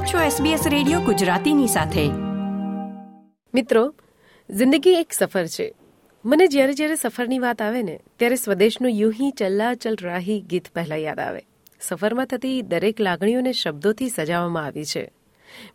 આપ છો SBS radio ગુજરાતીની સાથે. મિત્રો, જિંદગી એક સફર છે. મને જ્યારે જ્યારે સફરની વાત આવે ને, ત્યારે સ્વદેશનું યુ હી ચલ્લા ચલ રાહી ગીત પહેલા યાદ આવે. સફરમાં થતી દરેક લાગણીઓને શબ્દોથી સજાવવામાં આવી છે.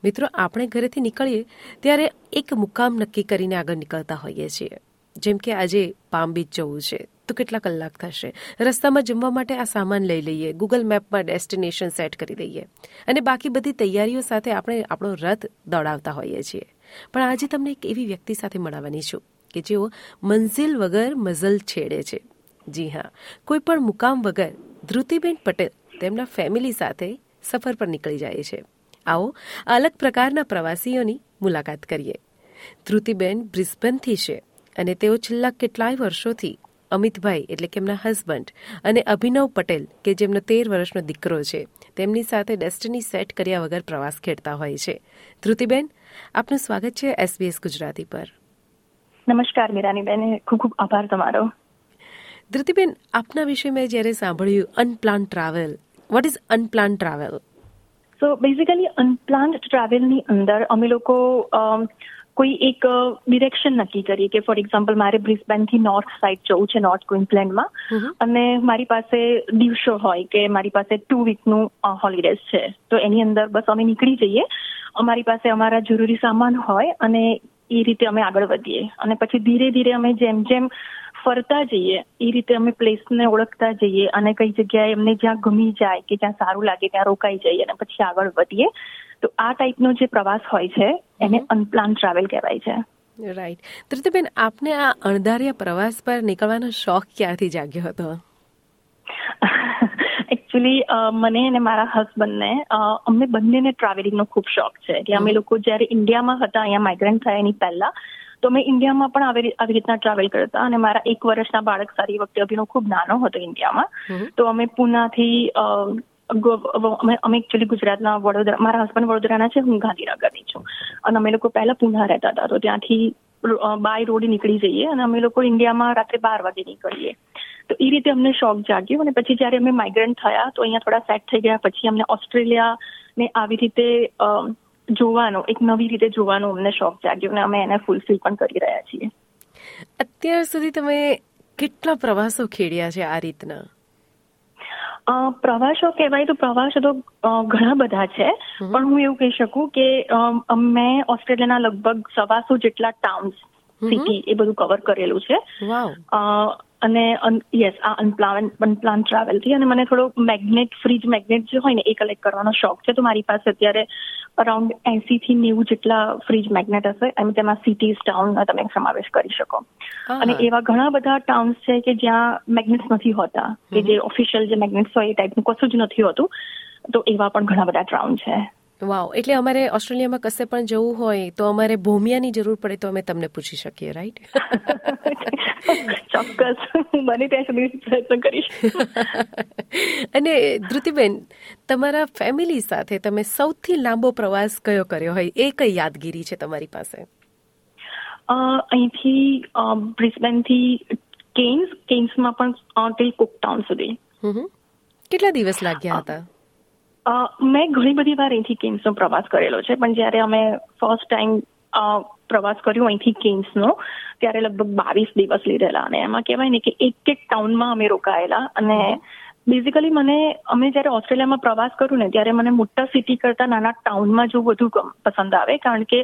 મિત્રો, આપણે ઘરેથી નીકળીએ ત્યારે એક મુકામ નક્કી કરીને આગળ નીકળતા હોઈએ છીએ. જેમ કે આજે પામ બીચ જવું છે. તો કેટલા કલાક થશે? રસ્તામાં જમવા માટે આ સામાન લઈ લઈએ. ગૂગલ મેપમાં ડેસ્ટિનેશન સેટ કરી દઈએ. અને બાકી બધી તૈયારીઓ સાથે આપણે આપણો રથ દોડાવતા હોઈએ છીએ. પણ આજે તમને એક એવી વ્યક્તિ સાથે મળવાની છું કે જેઓ મંઝિલ વગર મઝલ છેડે છે. જી હા, કોઈ પણ મુકામ વગર ધ્રુતિબેન પટેલ તેમના ફેમિલી સાથે સફર પર નીકળી જાય છે. આવો અલગ પ્રકારના પ્રવાસીઓની મુલાકાત કરીએ. ધ્રુતિબેન બ્રિસ્બનથી છે અને તેઓ છેલ્લા કેટલાય વર્ષોથી અમિતભાઈ એટલે કે એમના હસબન્ડ અને અભિનવ પટેલ કે જેમનો તેર વર્ષનો દીકરો છે. તેમની સાથે ડેસ્ટિની સેટ કર્યા વગર પ્રવાસ ખેડતા હોય છે. ધ્રુતિબેન આપનું સ્વાગત છે એસબીએસ ગુજરાતી પર. નમસ્કાર મીરાનીબેન ખૂબ ખૂબ આભાર તમારો. ધૃતિબેન આપના વિશે મેં જ્યારે સાંભળ્યું unplan travel what is unplan travel so basically unplanned ટ્રાવેલની અંદર અમે લોકો કોઈ એક ડિરેક્શન નક્કી કરીએ કે ફોર એક્ઝામ્પલ મારે બ્રિસ્બેનથી નોર્થ સાઇડ જવું છે નોર્થ ક્વિન્સલેન્ડમાં અને મારી પાસે દિવસો હોય કે મારી પાસે ટુ વીકનું હોલિડેઝ છે તો એની અંદર બસ અમે નીકળી જઈએ અમારી પાસે અમારા જરૂરી સામાન હોય અને એ રીતે અમે આગળ વધીએ અને પછી ધીરે ધીરે અમે જેમ જેમ ફરતા જઈએ એ રીતે અમે પ્લેસને ઓળખતા જઈએ અને કઈ જગ્યાએ એમને જ્યાં ગમી જાય કે જ્યાં સારું લાગે ત્યાં રોકાઈ જઈએ અને પછી આગળ વધીએ તો આ ટાઈપનો જે પ્રવાસ હોય છે એને અનપ્લાન ટ્રાવેલ કહેવાય છે. રાઈટ તૃતિબેન આપને આ અણધાર્યા પ્રવાસ પર નીકળવાનો શોખ ક્યારથી જાગ્યો હતો? એકચ્યુઅલી મને અને મારા હસબન્ડને અમને બંનેને ટ્રાવેલિંગનો ખૂબ શોખ છે. એટલે અમે લોકો જ્યારે ઇન્ડિયામાં હતા અહીંયા માઇગ્રન્ટ થયા એની પહેલા તો અમે ઇન્ડિયામાં પણ આવી આવી રીતના ટ્રાવેલ કરતા અને મારા એક વર્ષના બાળક સારી વખતે અભિનો ખૂબ નાનો હતો ઇન્ડિયામાં તો અમે પુનાથી અમે એકચ્યુઅલી ગુજરાતના વડોદરા, મારા હસબન્ડ વડોદરાના છે, હું ગાંધીનગરની છું. અને અમે લોકો પહેલા પુના રહેતા હતા, તો ત્યાંથી બાય રોડ નીકળી જઈએ અને અમે લોકો ઇન્ડિયામાં રાત્રે બાર વાગે નીકળીએ. તો એ રીતે અમને શોખ જાગ્યો અને પછી જ્યારે અમે માઇગ્રન્ટ થયા, તો અહીંયા થોડા સેટ થઈ ગયા, પછી અમને ઓસ્ટ્રેલિયા ને આવી રીતે જોવાનો, એક નવી રીતે જોવાનો અમને શોખ જાગ્યો અને અમે એને ફૂલફિલ પણ કરી રહ્યા છીએ. અત્યાર સુધી તમે કેટલા પ્રવાસો ખેડ્યા છે આ રીતના? પ્રવાસો કહેવાય તો પ્રવાસો તો ઘણા બધા છે. પણ હું એવું કહી શકું કે મેં ઓસ્ટ્રેલિયાના લગભગ સવાસો જેટલા ટાઉન્સ સિટી એ બધું કવર કરેલું છે. અને યસ આ અનપ્લાન અનપ્લાન ટ્રાવેલથી અને મને થોડો મેગ્નેટ ફ્રીજ મેગ્નેટ જે હોય ને એ કલેક્ટ કરવાનો શોખ છે. તો મારી પાસે અત્યારે અરાઉન્ડ એસી થી નેવું જેટલા ફ્રીજ મેગ્નેટ હશે એમ તેમાં સિટીઝ ટાઉન તમે સમાવેશ કરી શકો. અને એવા ઘણા બધા ટાઉન્સ છે કે જ્યાં મેગ્નેટ્સ નથી હોતા કે જે ઓફિશિયલ જે મેગ્નેટ્સ હોય એ ટાઈપનું કશું જ નથી હોતું તો એવા પણ ઘણા બધા ટાઉન છે. વાવ એટલે અમારે ઓસ્ટ્રેલિયામાં કશે પણ જવું હોય તો અમારે ભૂમિયાની જરૂર પડે તો અમે તમને પૂછી શકીએ રાઈટ ચોક્કસ. બને ત્યાં સુધી પ્રયત્ન કરીશ. અને ધૃતિબેન તમારા ફેમિલી સાથે તમે સૌથી લાંબો પ્રવાસ કયો કર્યો હોય? એ કઈ યાદગીરી છે તમારી પાસે? અહીંથી બ્રિસ્બેનથી કેન્સ કેન્સમાં પણ ટિલ કુકટાઉન સુધી. કેટલા દિવસ લાગ્યા હતા? મેં ઘણી બધી વાર અહીંથી કેમ્સનો પ્રવાસ કરેલો છે, પણ જ્યારે અમે ફર્સ્ટ ટાઈમ પ્રવાસ કર્યો અહીંથી કેમ્સનો ત્યારે લગભગ બાવીસ દિવસ લીધેલા અને એમાં કહેવાય ને કે એક એક ટાઉનમાં અમે રોકાયેલા અને બેઝિકલી મને, અમે જ્યારે ઓસ્ટ્રેલિયામાં પ્રવાસ કરું ને, ત્યારે મને મોટા સિટી કરતા નાના ટાઉનમાં જવું વધુ પસંદ આવે, કારણ કે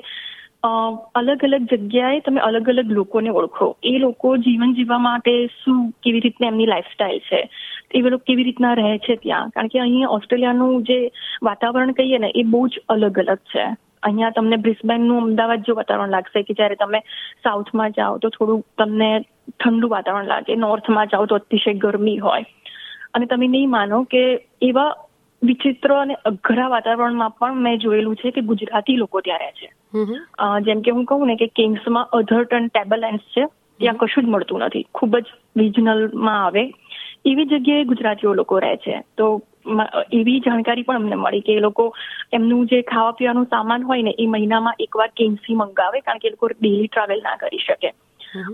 અલગ અલગ જગ્યાએ તમે અલગ અલગ લોકોને ઓળખો. એ લોકો જીવન જીવવા માટે શું કેવી રીતના એમની લાઈફસ્ટાઈલ છે? એ લોકો કેવી રીતના રહે છે ત્યાં? કારણ કે અહીંયા ઓસ્ટ્રેલિયાનું જે વાતાવરણ કહીએ ને, એ બહુ જ અલગ અલગ છે. અહીંયા તમને બ્રિસ્બેનનું અમદાવાદ જેવું વાતાવરણ લાગશે કે જ્યારે તમે સાઉથમાં જાઓ તો થોડું તમને ઠંડુ વાતાવરણ લાગે. નોર્થમાં જાઓ તો અતિશય ગરમી હોય. અને તમે નહીં માનો કે એવા વિચિત્ર અને અઘરા વાતાવરણમાં પણ મેં જોયેલું છે કે ગુજરાતી લોકો ત્યાં રહે છે જેમ કે હું કહું ને કે કિંગ્સમાં અધરટન ટેબલ છે ત્યાં કશું જ મળતું નથી. ખૂબ જ રિજનલમાં આવે. એવી જગ્યાએ ગુજરાતીઓ લોકો રહે છે. તો એવી જાણકારી પણ અમને મળી કે એ લોકો એમનું જે ખાવા પીવાનું સામાન હોય ને એ મહિનામાં એકવાર કેન્સી મંગાવે કારણ કે એ લોકો ડેલી ટ્રાવેલ ના કરી શકે.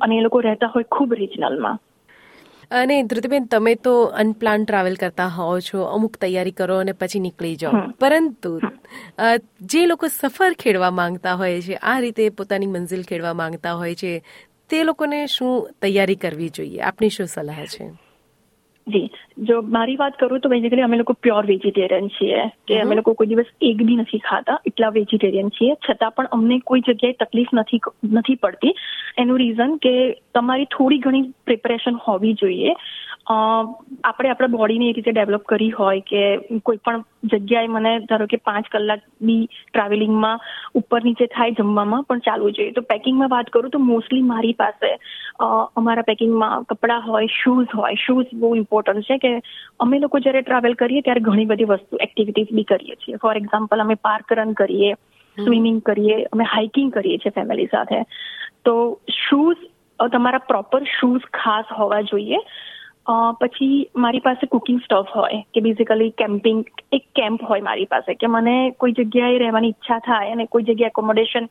અને એ લોકો રહેતા હોય ખૂબ રિજનલમાં. અને ધૃતિબેન તમે તો અનપ્લાન ટ્રાવેલ કરતા હોવ છો અમુક તૈયારી કરો અને પછી નીકળી જાઓ. પરંતુ જે લોકો સફર ખેડવા માંગતા હોય છે આ રીતે પોતાની મંઝિલ ખેડવા માંગતા હોય છે તે લોકોને શું તૈયારી કરવી જોઈએ? આપની શું સલાહ છે? જી. જો મારી વાત કરું તો બેઝિકલી અમે લોકો પ્યોર વેજીટેરિયન છીએ. કે અમે લોકો કોઈ દિવસ એગ બી નથી ખાતા એટલા વેજીટેરિયન છીએ. છતાં પણ અમને કોઈ જગ્યાએ તકલીફ નથી નથી પડતી. એનું રીઝન કે તમારી થોડી ઘણી પ્રિપરેશન હોવી જોઈએ. આપણે આપણા બોડીને એ રીતે ડેવલપ કરી હોય કે કોઈ પણ જગ્યાએ મને ધારો કે પાંચ કલાકની ટ્રાવેલિંગમાં ઉપર નીચે થાય જમવામાં પણ ચાલવું જોઈએ. તો પેકિંગમાં વાત કરું તો મોસ્ટલી મારી પાસે અમારા પેકિંગમાં કપડાં હોય શૂઝ હોય. શૂઝ બહુ ઇમ્પોર્ટન્ટ છે કે અમે લોકો જ્યારે ટ્રાવેલ કરીએ ત્યારે ઘણી બધી વસ્તુ એક્ટિવિટીઝ બી કરીએ છીએ. ફોર એક્ઝામ્પલ અમે પાર્ક રન કરીએ સ્વિમિંગ કરીએ અમે હાઇકિંગ કરીએ છીએ ફેમિલી સાથે. તો શૂઝ તમારા પ્રોપર શૂઝ ખાસ હોવા જોઈએ. પછી મારી પાસે કુકિંગ સ્ટફ હોય કે બેઝિકલી કેમ્પિંગ એક કેમ્પ હોય મારી પાસે કે મને કોઈ જગ્યાએ રહેવાની ઈચ્છા થાય અને કોઈ જગ્યાએ એકોમોડેશન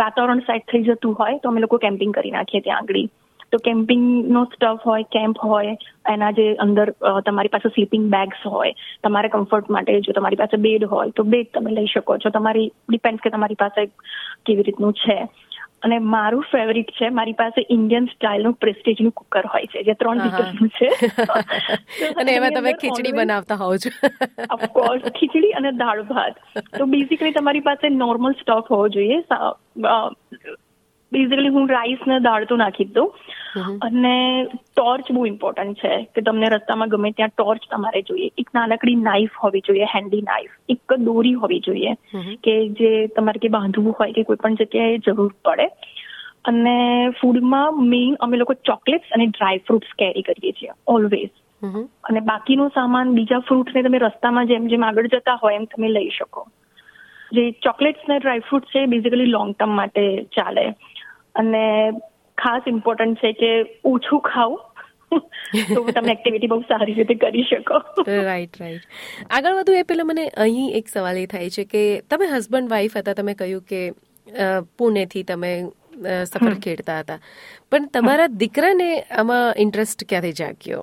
વાતાવરણ સેટ થઈ જતું હોય તો અમે લોકો કેમ્પિંગ કરી નાખીએ ત્યાં આગળ. તો કેમ્પિંગનો સ્ટફ હોય કેમ્પ હોય એના જે અંદર તમારી પાસે સ્લીપિંગ બેગ્સ હોય તમારે કમ્ફર્ટ માટે જો તમારી પાસે બેડ હોય તો બેડ તમે લઈ શકો છો. તમારી ડિપેન્ડ કે તમારી પાસે કેવી રીતનું છે. અને મારું ફેવરિટ છે મારી પાસે ઇન્ડિયન સ્ટાઇલનું પ્રેસ્ટીજનું કુકર હોય છે જે ત્રણ લીટરનું છે. અને એમાં તમે ખીચડી બનાવતા હોવ છો. ઓફકોર્સ ખીચડી અને દાળ ભાત. તો બેઝિકલી તમારી પાસે નોર્મલ સ્ટોક હોવો જોઈએ બેઝિકલી હું રાઈસ ને દાળ તો નાખી જ દઉં. અને ટોર્ચ બહુ ઇમ્પોર્ટન્ટ છે કે તમને રસ્તામાં ગમે ત્યાં ટોર્ચ તમારે જોઈએ. એક નાનકડી નાઈફ હોવી જોઈએ હેન્ડી નાઈફ એક દોરી હોવી જોઈએ કે જે તમારે કે બાંધવું હોય કે કોઈ પણ જગ્યાએ જરૂર પડે. અને ફૂડમાં મેઇન અમે લોકો ચોકલેટ્સ અને ડ્રાય ફ્રૂટ્સ કેરી કરીએ છીએ ઓલવેઝ અને બાકીનો સામાન બીજા ફ્રૂટને તમે રસ્તામાં જેમ જેમ આગળ જતા હોય એમ તમે લઈ શકો. જે ચોકલેટ્સ ને ડ્રાય ફ્રૂટ છે બેઝિકલી લોંગ ટર્મ માટે ચાલે. અને ખાસ ઇમ્પોર્ટન્ટ છે કે ઓછું ખાવું તો તમે એક્ટિવિટી બહુ સારી રીતે કરી શકો. રાઈટ રાઈટ આગળ વધુ એ પેલા મને અહીં એક સવાલ એ થાય છે કે તમે હસબન્ડ વાઈફ હતા તમે કહ્યું કે પુણેથી તમે સફર ખેડતા હતા. પણ તમારા દીકરાને આમાં ઇન્ટરેસ્ટ ક્યાંથી જાગ્યો?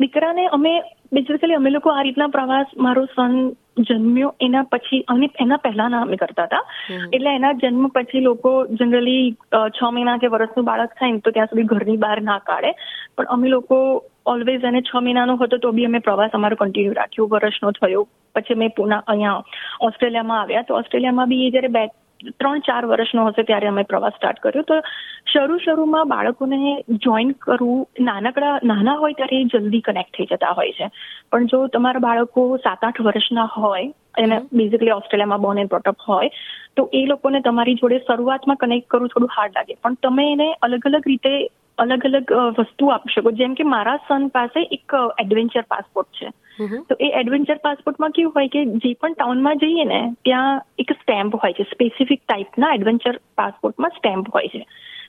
દીકરાને અમે બેઝિકલી અમે લોકો આ રીતના પ્રવાસ મારો સન જન્મ્યો એના પછી અને એના પહેલાના અમે કરતા હતા. એટલે એના જન્મ પછી લોકો જનરલી છ મહિના કે વર્ષનું બાળક થાય ને તો ત્યાં સુધી ઘરની બહાર ના કાઢે. પણ અમે લોકો ઓલવેઝ એને છ મહિનાનો હતો તો બી અમે પ્રવાસ અમારો કન્ટિન્યુ રાખ્યો. વર્ષનો થયો. પછી અમે પુના અહીંયા ઓસ્ટ્રેલિયામાં આવ્યા. તો ઓસ્ટ્રેલિયામાં બી એ જ્યારે બે ત્રણ ચાર વર્ષનો હશે ત્યારે અમે પ્રવાસ સ્ટાર્ટ કર્યો. તો શરૂ શરૂમાં બાળકોને જોઈન કરવું નાનકડા નાના હોય ત્યારે જલ્દી કનેક્ટ થઈ જતા હોય છે. પણ જો તમારા બાળકો સાત આઠ વર્ષના હોય એને બેઝિકલી ઓસ્ટ્રેલિયામાં બોર્ન એન્ડ બ્રોટઅપ હોય તો એ લોકોને તમારી જોડે શરૂઆતમાં કનેક્ટ કરવું થોડું હાર્ડ લાગે. પણ તમે એને અલગ અલગ રીતે અલગ અલગ વસ્તુ આપી શકો. જેમ કે મારા સન પાસે એક એડવેન્ચર પાસપોર્ટ છે. તો એ એડવેન્ચર પાસપોર્ટમાં કેવું હોય કે જે પણ ટાઉનમાં જઈએ ને ત્યાં એક સ્ટેમ્પ હોય છે. સ્પેસિફિક ટાઈપના એડવેન્ચર પાસપોર્ટમાં સ્ટેમ્પ હોય છે.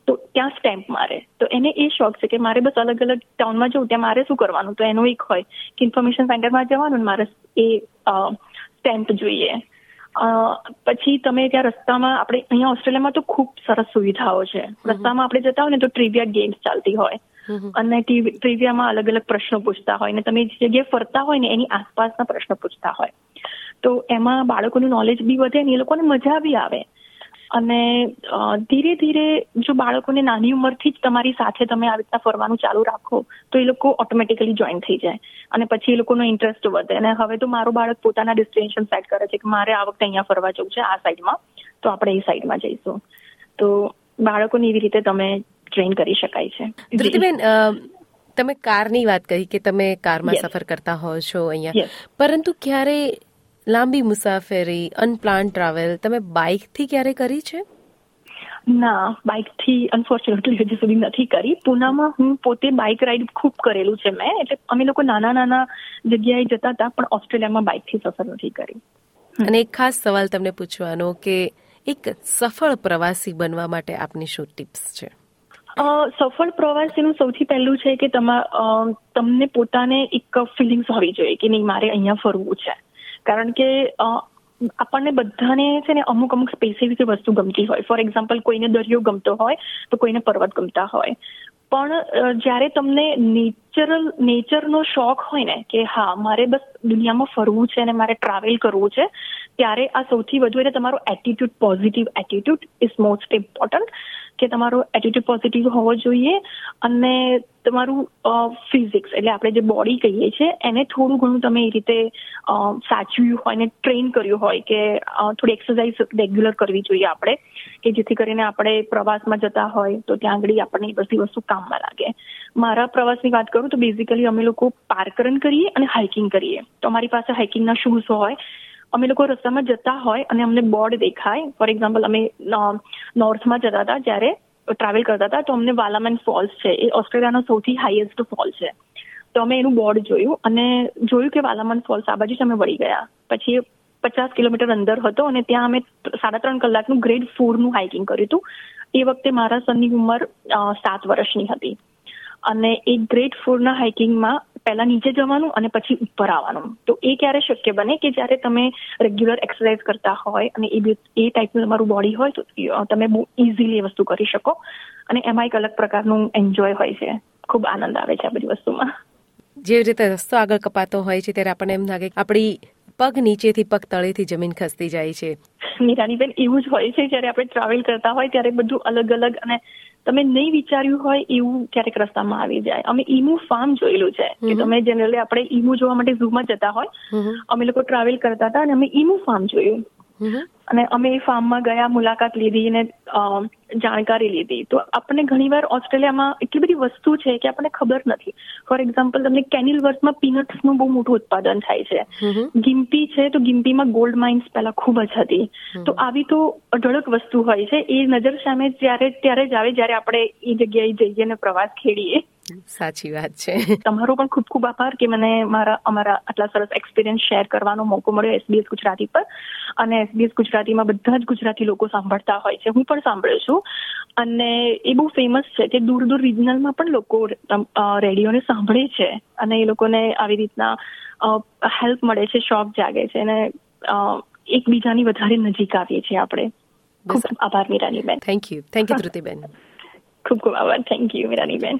તો ત્યાં સ્ટેમ્પ મારે. તો એને એ શોખ છે કે મારે બસ અલગ અલગ ટાઉનમાં જવું ત્યાં મારે શું કરવાનું? તો એનું એક હોય કે ઇન્ફોર્મેશન સેન્ટરમાં જવાનું મારે એ સ્ટેમ્પ જોઈએ. પછી તમે ત્યાં રસ્તામાં આપણે અહીંયા ઓસ્ટ્રેલિયામાં તો ખૂબ સરસ સુવિધાઓ છે. રસ્તામાં આપણે જતા હોય ને તો ટ્રીવિયા ગેમ્સ ચાલતી હોય. અને ટ્રીવિયામાં અલગ અલગ પ્રશ્નો પૂછતા હોય. ને તમે જે જગ્યાએ ફરતા હોય ને એની આસપાસના પ્રશ્નો પૂછતા હોય. તો એમાં બાળકોનું નોલેજ બી વધે ને એ લોકોને મજા બી આવે. અને ધીરે ધીરે જો બાળકોને નાની ઉંમરથી જ તમારી સાથે તમે આવી રીતના ફરવાનું ચાલુ રાખો તો એ લોકો ઓટોમેટિકલી જોઈન થઈ જાય. અને પછી એ લોકોનો ઇન્ટરેસ્ટ વધે. અને હવે તો મારો બાળક પોતાના ડેસ્ટિનેશન સેટ કરે છે કે મારે આ વખતે અહીંયા ફરવા જવું છે આ સાઈડમાં તો આપણે એ સાઈડમાં જઈશું. તો બાળકોને એવી રીતે તમે ટ્રેન કરી શકાય છે. ધૃતિબેન તમે કારની વાત કહી કે તમે કારમાં સફર કરતા હો છો અહીંયા. પરંતુ ક્યારે લાંબી મુસાફરી અનપ્લાન ટ્રાવેલ તમે બાઇકથી ક્યારે કરી છે? ના બાઇકથી અનફોર્ચ્યુનેટલી હજી સુધી નથી કરી. પુનામાં હું પોતે બાઇક રાઈડ ખૂબ કરેલું છે મેં. એટલે અમે લોકો નાના નાના જગ્યાએ જતા હતા પણ ઓસ્ટ્રેલિયામાં બાઇકથી સફર નથી કરી. અને એક ખાસ સવાલ તમને પૂછવાનો કે એક સફળ પ્રવાસી બનવા માટે આપની શું ટિપ્સ છે? સફળ પ્રવાસીનું સૌથી પહેલું છે કે તમા તમને પોતાને એક ફિલિંગ્સ હોવી જોઈએ કે નહીં મારે અહીંયા ફરવું છે. કારણ કે આપણને બધાને છે ને અમુક અમુક સ્પેસિફિક વસ્તુ ગમતી હોય. ફોર એક્ઝામ્પલ કોઈને દરિયો ગમતો હોય, તો કોઈને પર્વત ગમતા હોય. પણ જ્યારે તમને નેચરલ નેચરનો શોખ હોય ને, કે હા, મારે બસ દુનિયામાં ફરવું છે અને મારે ટ્રાવેલ કરવું છે, ત્યારે આ સૌથી વધુ એટલે તમારો attitude positive attitude is most important કે તમારો એટીટ્યુડ પોઝિટિવ હોવો જોઈએ અને તમારું ફિઝિક્સ એટલે આપણે જે બોડી કહીએ છીએ, એને થોડું ઘણું તમે એ રીતે સાચવ્યું હોય ને ટ્રેન કર્યું હોય કે થોડી એક્સરસાઇઝ રેગ્યુલર કરવી જોઈએ આપણે, કે જેથી કરીને આપણે પ્રવાસમાં જતા હોય તો ત્યાં આગળ આપણને એ બધી વસ્તુ કામમાં લાગે. મારા પ્રવાસની વાત કરું તો બેઝિકલી અમે લોકો પાર્કરન કરીએ અને હાઇકિંગ કરીએ. તો અમારી પાસે હાઇકિંગના શૂઝ હોય અમે લોકો રસ્તામાં જતા હોય અને અમને બોર્ડ દેખાય ફોર એક્ઝામ્પલ અમે નોર્થમાં જતા હતા જ્યારે ટ્રાવેલ કરતા હતા તો અમને વાલામેન ફોલ્સ છે એ ઓસ્ટ્રેલિયાનો સૌથી હાઈએસ્ટ ફોલ છે તો અમે એનું બોર્ડ જોયું અને જોયું કે વાલામન ફોલ્સ આ બાજુ જ અમે વળી ગયા પછી પચાસ કિલોમીટર અંદર હતો અને ત્યાં અમે સાડા ત્રણ કલાકનું ગ્રેડ ફોરનું હાઇકિંગ કર્યું હતું એ વખતે મારા સનની ઉંમર સાત વર્ષની હતી અને એ ગ્રેટ ફોરના હાઇકિંગમાં પહેલા નીચે જવાનું અને પછી ઉપર આવવાનું. તો એ ક્યારે શક્ય બને કે જ્યારે તમે રેગ્યુલર એક્સરસાઇઝ કરતા હોય અને એ એ ટાઈપનું તમારું બોડી હોય તો તમે બહુ ઇઝીલી એ વસ્તુ કરી શકો. અને એમાં એક અલગ પ્રકારનું એન્જોય હોય છે. ખૂબ આનંદ આવે છે આ બધી વસ્તુમાં. જેવી રીતે રસ્તો આગળ કપાતો હોય છે ત્યારે આપણને એમ લાગે આપણી પગ નીચેથી પગ તળેથી જમીન ખસતી જાય છે. નિરાનીબેન એવું જ હોય છે જ્યારે આપણે ટ્રાવેલ કરતા હોય ત્યારે બધું અલગ અલગ અને તમે નહીં વિચાર્યું હોય એવું ક્યારેક રસ્તામાં આવી જાય. અમે ઈમુ ફાર્મ જોયેલું છે કે તમે જનરલી આપણે ઈમુ જોવા માટે ઝૂમાં જતા હોય. અમે લોકો ટ્રાવેલ કરતા હતા અને અમે ઈમુ ફાર્મ જોયું. અને અમે એ ફાર્મમાં ગયા મુલાકાત લીધી અને જાણકારી લીધી. તો આપણને ઘણીવાર ઓસ્ટ્રેલિયામાં એટલી બધી વસ્તુ છે કે આપણને ખબર નથી. ફોર એક્ઝામ્પલ તમને કેનિલ વર્સમાં પીનટ્સનું બહુ મોટું ઉત્પાદન થાય છે. ગિમ્પી છે તો ગિમ્પીમાં ગોલ્ડ માઇન્સ પહેલા ખૂબ જ હતી. તો આવી તો અઢળક વસ્તુ હોય છે. એ નજર સામે જ્યારે ત્યારે જ આવે જ્યારે આપણે એ જગ્યાએ જઈએ અને પ્રવાસ ખેડીએ. સાચી વાત છે. તમારો પણ ખૂબ ખૂબ આભાર કે મને મારા અમારા આટલા સરસ એક્સપિરિયન્સ શેર કરવાનો મોકો મળ્યો એસબીએસ ગુજરાતી પર. અને એસબીએસ ગુજરાતીમાં બધા જ ગુજરાતી લોકો સાંભળતા હોય છે. હું પણ સાંભળું છું. અને એ બહુ ફેમસ છે કે દૂર દૂર રિજનલમાં પણ લોકો રેડિયોને સાંભળે છે. અને એ લોકોને આવી રીતના હેલ્પ મળે છે શોખ જાગે છે. અને એકબીજાની વધારે નજીક આવીએ છીએ આપણે. ખૂબ આભાર મીરાનીબેન thank you thank you Dhrutiben ખૂબ ખૂબ આભાર. Thank you મીરાનીબેન